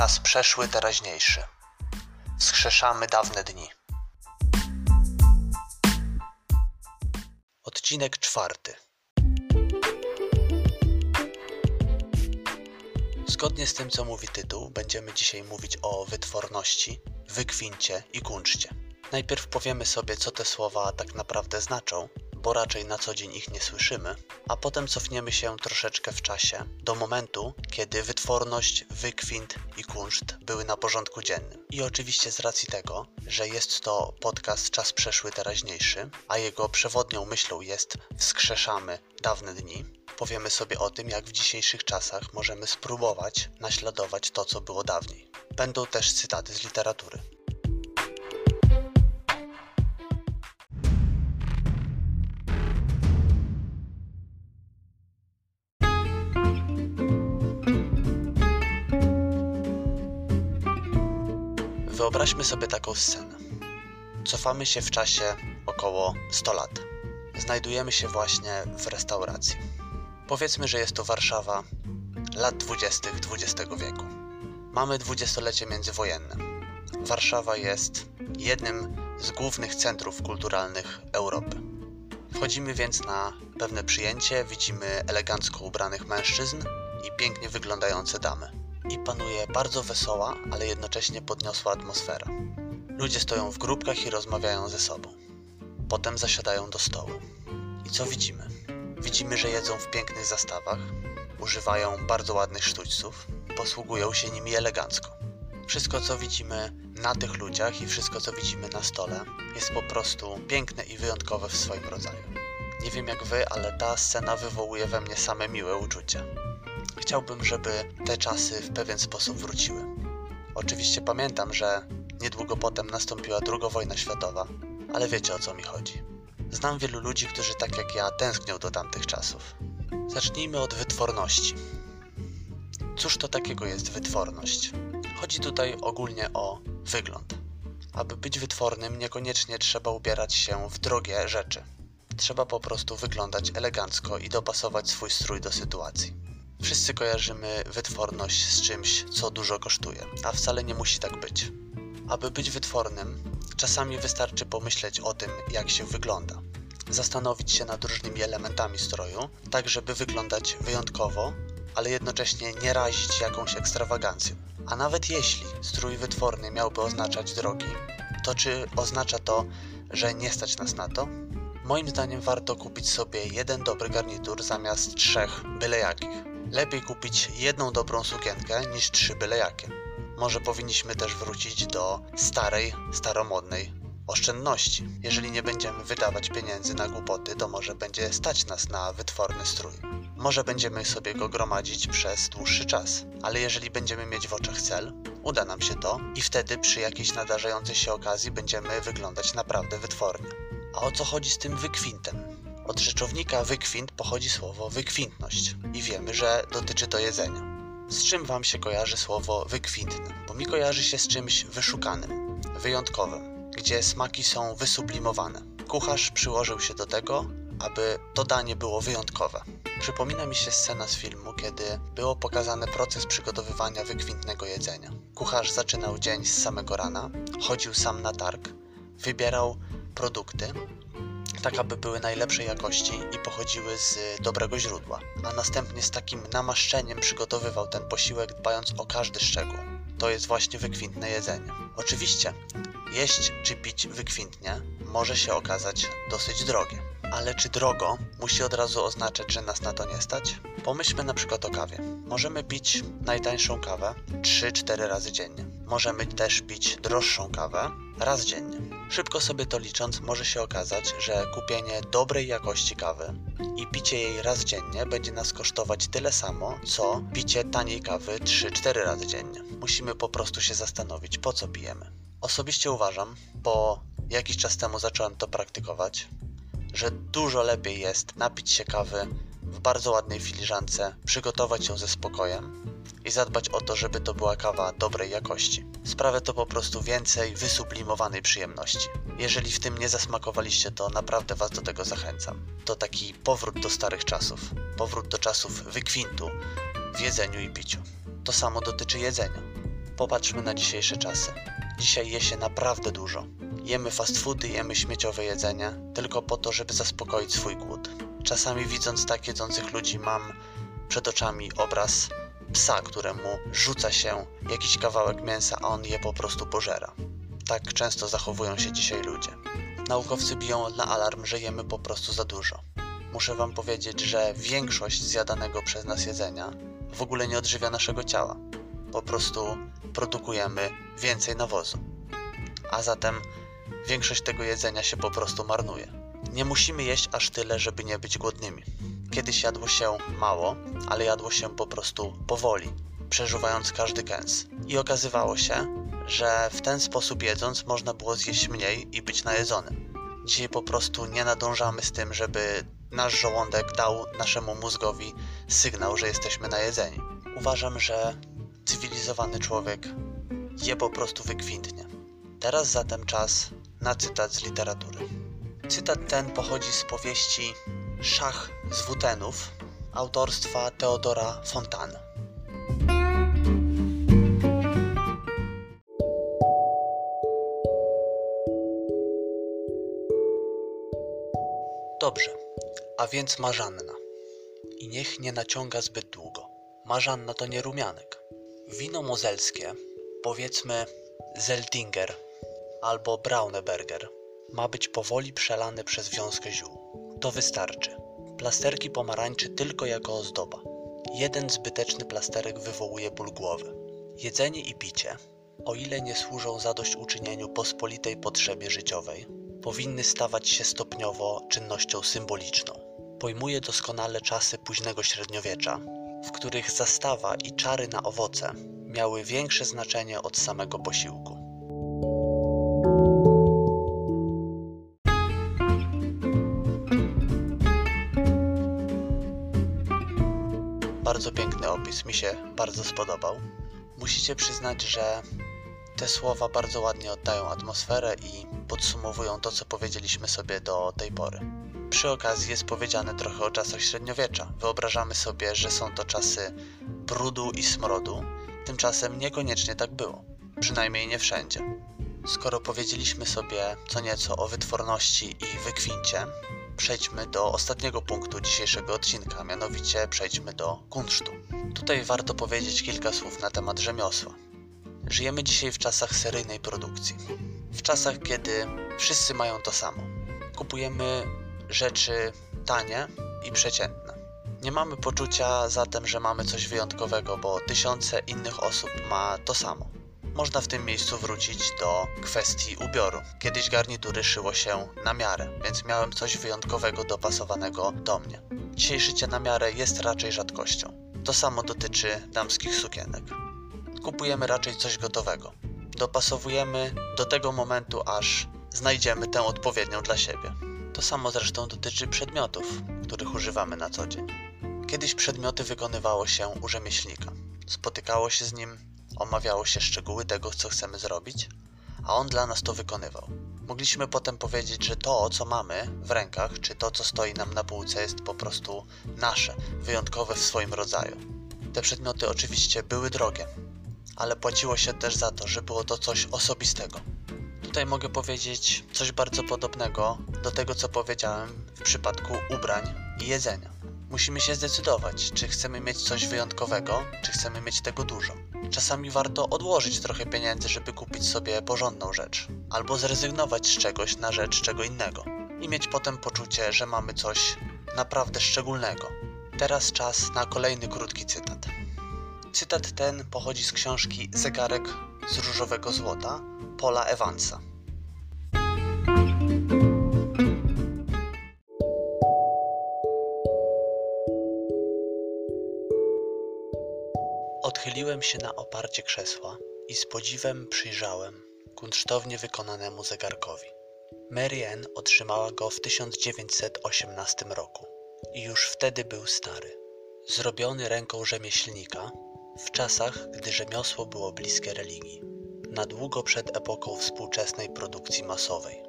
Czas przeszły, teraźniejszy. Wskrzeszamy dawne dni. Odcinek czwarty. Zgodnie z tym, co mówi tytuł, będziemy dzisiaj mówić o wytworności, wykwincie i kunszcie. Najpierw powiemy sobie, co te słowa tak naprawdę znaczą, bo raczej na co dzień ich nie słyszymy, a potem cofniemy się troszeczkę w czasie do momentu, kiedy wytworność, wykwint i kunszt były na porządku dziennym. I oczywiście z racji tego, że jest to podcast Czas przeszły teraźniejszy, a jego przewodnią myślą jest wskrzeszamy dawne dni, powiemy sobie o tym, jak w dzisiejszych czasach możemy spróbować naśladować to, co było dawniej. Będą też cytaty z literatury. Wyobraźmy sobie taką scenę. Cofamy się w czasie około 100 lat. Znajdujemy się właśnie w restauracji. Powiedzmy, że jest to Warszawa lat 20. XX wieku. Mamy dwudziestolecie międzywojenne. Warszawa jest jednym z głównych centrów kulturalnych Europy. Wchodzimy więc na pewne przyjęcie, widzimy elegancko ubranych mężczyzn i pięknie wyglądające damy i panuje bardzo wesoła, ale jednocześnie podniosła atmosfera. Ludzie stoją w grupkach i rozmawiają ze sobą. Potem zasiadają do stołu. I co widzimy? Widzimy, że jedzą w pięknych zastawach, używają bardzo ładnych sztućców, posługują się nimi elegancko. Wszystko, co widzimy na tych ludziach i wszystko, co widzimy na stole, jest po prostu piękne i wyjątkowe w swoim rodzaju. Nie wiem jak wy, ale ta scena wywołuje we mnie same miłe uczucia. Chciałbym, żeby te czasy w pewien sposób wróciły. Oczywiście pamiętam, że niedługo potem nastąpiła II wojna światowa, ale wiecie o co mi chodzi. Znam wielu ludzi, którzy tak jak ja tęsknią do tamtych czasów. Zacznijmy od wytworności. Cóż to takiego jest wytworność? Chodzi tutaj ogólnie o wygląd. Aby być wytwornym, niekoniecznie trzeba ubierać się w drogie rzeczy. Trzeba po prostu wyglądać elegancko i dopasować swój strój do sytuacji. Wszyscy kojarzymy wytworność z czymś, co dużo kosztuje, a wcale nie musi tak być. Aby być wytwornym, czasami wystarczy pomyśleć o tym, jak się wygląda. Zastanowić się nad różnymi elementami stroju, tak żeby wyglądać wyjątkowo, ale jednocześnie nie razić jakąś ekstrawagancją. A nawet jeśli strój wytworny miałby oznaczać drogi, to czy oznacza to, że nie stać nas na to? Moim zdaniem warto kupić sobie jeden dobry garnitur zamiast trzech byle jakich. Lepiej kupić jedną dobrą sukienkę niż trzy byle jakie. Może powinniśmy też wrócić do starej, staromodnej oszczędności. Jeżeli nie będziemy wydawać pieniędzy na głupoty, to może będzie stać nas na wytworny strój. Może będziemy sobie go gromadzić przez dłuższy czas, ale jeżeli będziemy mieć w oczach cel, uda nam się to i wtedy przy jakiejś nadarzającej się okazji będziemy wyglądać naprawdę wytwornie. A o co chodzi z tym wykwintem? Od rzeczownika wykwint pochodzi słowo wykwintność i wiemy, że dotyczy to jedzenia. Z czym Wam się kojarzy słowo wykwintne? Bo mi kojarzy się z czymś wyszukanym, wyjątkowym, gdzie smaki są wysublimowane. Kucharz przyłożył się do tego, aby to danie było wyjątkowe. Przypomina mi się scena z filmu, kiedy było pokazany proces przygotowywania wykwintnego jedzenia. Kucharz zaczynał dzień z samego rana, chodził sam na targ, wybierał produkty, tak aby były najlepszej jakości i pochodziły z dobrego źródła, a następnie z takim namaszczeniem przygotowywał ten posiłek, dbając o każdy szczegół. To jest właśnie wykwintne jedzenie. Oczywiście, jeść czy pić wykwintnie może się okazać dosyć drogie. Ale czy drogo musi od razu oznaczać, że nas na to nie stać? Pomyślmy na przykład o kawie. Możemy pić najtańszą kawę 3-4 razy dziennie. Możemy też pić droższą kawę raz dziennie. Szybko sobie to licząc, może się okazać, że kupienie dobrej jakości kawy i picie jej raz dziennie będzie nas kosztować tyle samo, co picie taniej kawy 3-4 razy dziennie. Musimy po prostu się zastanowić, po co pijemy. Osobiście uważam, bo jakiś czas temu zacząłem to praktykować, że dużo lepiej jest napić się kawy w bardzo ładnej filiżance, przygotować ją ze spokojem i zadbać o to, żeby to była kawa dobrej jakości. Sprawia to po prostu więcej wysublimowanej przyjemności. Jeżeli w tym nie zasmakowaliście, to naprawdę Was do tego zachęcam. To taki powrót do starych czasów, powrót do czasów wykwintu w jedzeniu i piciu. To samo dotyczy jedzenia Popatrzmy na dzisiejsze czasy. Dzisiaj je się naprawdę dużo. Jemy fast foody, jemy śmieciowe jedzenie, tylko po to, żeby zaspokoić swój głód. Czasami widząc tak jedzących ludzi mam przed oczami obraz psa, któremu rzuca się jakiś kawałek mięsa, a on je po prostu pożera. Tak często zachowują się dzisiaj ludzie. Naukowcy biją na alarm, że jemy po prostu za dużo. Muszę wam powiedzieć, że większość zjadanego przez nas jedzenia w ogóle nie odżywia naszego ciała. Po prostu produkujemy więcej nawozu. A zatem większość tego jedzenia się po prostu marnuje. Nie musimy jeść aż tyle, żeby nie być głodnymi. Kiedyś jadło się mało, ale jadło się po prostu powoli, przeżuwając każdy kęs. I okazywało się, że w ten sposób jedząc można było zjeść mniej i być najedzonym. Dzisiaj po prostu nie nadążamy z tym, żeby nasz żołądek dał naszemu mózgowi sygnał, że jesteśmy najedzeni. Uważam, że cywilizowany człowiek je po prostu wykwintnie. Teraz zatem czas na cytat z literatury. Cytat ten pochodzi z powieści Szach z Wutenów autorstwa Teodora Fontana. Dobrze, a więc marzanna. I niech nie naciąga zbyt długo. Marzanna to nie rumianek. Wino mozelskie, powiedzmy Zeltinger albo Brauneberger, ma być powoli przelane przez wiązkę ziół. To wystarczy. Plasterki pomarańczy tylko jako ozdoba. Jeden zbyteczny plasterek wywołuje ból głowy. Jedzenie i picie, o ile nie służą zadośćuczynieniu pospolitej potrzebie życiowej, powinny stawać się stopniowo czynnością symboliczną. Pojmuje doskonale czasy późnego średniowiecza, w których zastawa i czary na owoce miały większe znaczenie od samego posiłku. Bardzo piękny opis, mi się bardzo spodobał. Musicie przyznać, że te słowa bardzo ładnie oddają atmosferę i podsumowują to, co powiedzieliśmy sobie do tej pory. Przy okazji jest powiedziane trochę o czasach średniowiecza. Wyobrażamy sobie, że są to czasy brudu i smrodu, tymczasem niekoniecznie tak było. Przynajmniej nie wszędzie. Skoro powiedzieliśmy sobie co nieco o wytworności i wykwincie, przejdźmy do ostatniego punktu dzisiejszego odcinka, mianowicie przejdźmy do kunsztu. Tutaj warto powiedzieć kilka słów na temat rzemiosła. Żyjemy dzisiaj w czasach seryjnej produkcji. W czasach, kiedy wszyscy mają to samo. Kupujemy rzeczy tanie i przeciętne. Nie mamy poczucia zatem, że mamy coś wyjątkowego, bo tysiące innych osób ma to samo. Można w tym miejscu wrócić do kwestii ubioru. Kiedyś garnitury szyło się na miarę, więc miałem coś wyjątkowego dopasowanego do mnie. Dzisiaj szycie na miarę jest raczej rzadkością. To samo dotyczy damskich sukienek. Kupujemy raczej coś gotowego. Dopasowujemy do tego momentu, aż znajdziemy tę odpowiednią dla siebie. To samo zresztą dotyczy przedmiotów, których używamy na co dzień. Kiedyś przedmioty wykonywało się u rzemieślnika. Spotykało się z nim, omawiało się szczegóły tego, co chcemy zrobić, a on dla nas to wykonywał. Mogliśmy potem powiedzieć, że to, co mamy w rękach, czy to, co stoi nam na półce, jest po prostu nasze, wyjątkowe w swoim rodzaju. Te przedmioty oczywiście były drogie, ale płaciło się też za to, że było to coś osobistego. Tutaj mogę powiedzieć coś bardzo podobnego do tego, co powiedziałem w przypadku ubrań i jedzenia. Musimy się zdecydować, czy chcemy mieć coś wyjątkowego, czy chcemy mieć tego dużo. Czasami warto odłożyć trochę pieniędzy, żeby kupić sobie porządną rzecz, albo zrezygnować z czegoś na rzecz czego innego i mieć potem poczucie, że mamy coś naprawdę szczególnego. Teraz czas na kolejny krótki cytat. Cytat ten pochodzi z książki Zegarek z różowego złota Paula Evansa. Odchyliłem się na oparcie krzesła i z podziwem przyjrzałem kunsztownie wykonanemu zegarkowi. Marianne otrzymała go w 1918 roku i już wtedy był stary. Zrobiony ręką rzemieślnika w czasach, gdy rzemiosło było bliskie religii, na długo przed epoką współczesnej produkcji masowej.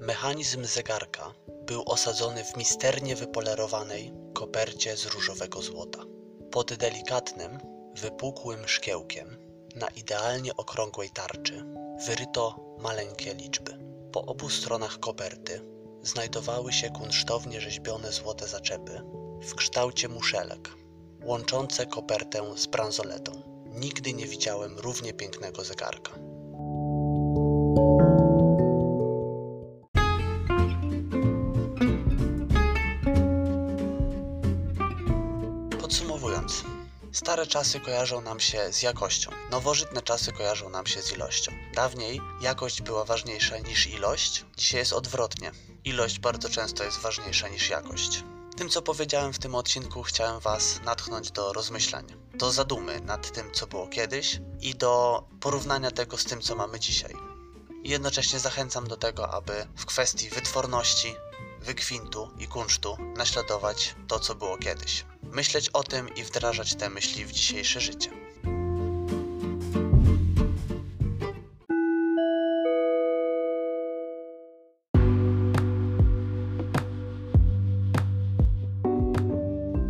Mechanizm zegarka był osadzony w misternie wypolerowanej kopercie z różowego złota. Pod delikatnym, wypukłym szkiełkiem Na idealnie okrągłej tarczy wyryto maleńkie liczby. Po obu stronach koperty znajdowały się kunsztownie rzeźbione złote zaczepy w kształcie muszelek, łączące kopertę z bransoletą. Nigdy nie widziałem równie pięknego zegarka. Podsumowując, stare czasy kojarzą nam się z jakością, nowożytne czasy kojarzą nam się z ilością. Dawniej jakość była ważniejsza niż ilość, dzisiaj jest odwrotnie. Ilość bardzo często jest ważniejsza niż jakość. Tym, co powiedziałem w tym odcinku, chciałem Was natchnąć do rozmyślań, do zadumy nad tym, co było kiedyś i do porównania tego z tym, co mamy dzisiaj. Jednocześnie zachęcam do tego, aby w kwestii wytworności, wykwintu i kunsztu naśladować to, co było kiedyś. Myśleć o tym i wdrażać te myśli w dzisiejsze życie.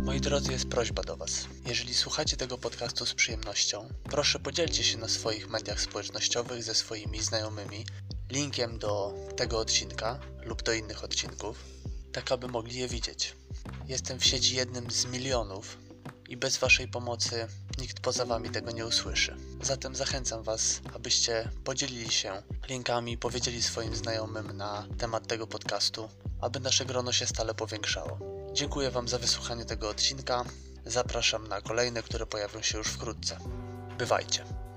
Moi drodzy, jest prośba do Was. Jeżeli słuchacie tego podcastu z przyjemnością, proszę podzielcie się na swoich mediach społecznościowych ze swoimi znajomymi linkiem do tego odcinka lub do innych odcinków, tak aby mogli je widzieć. Jestem w sieci jednym z milionów i bez Waszej pomocy nikt poza Wami tego nie usłyszy. Zatem zachęcam Was, abyście podzielili się linkami, powiedzieli swoim znajomym na temat tego podcastu, aby nasze grono się stale powiększało. Dziękuję Wam za wysłuchanie tego odcinka. Zapraszam na kolejne, które pojawią się już wkrótce. Bywajcie.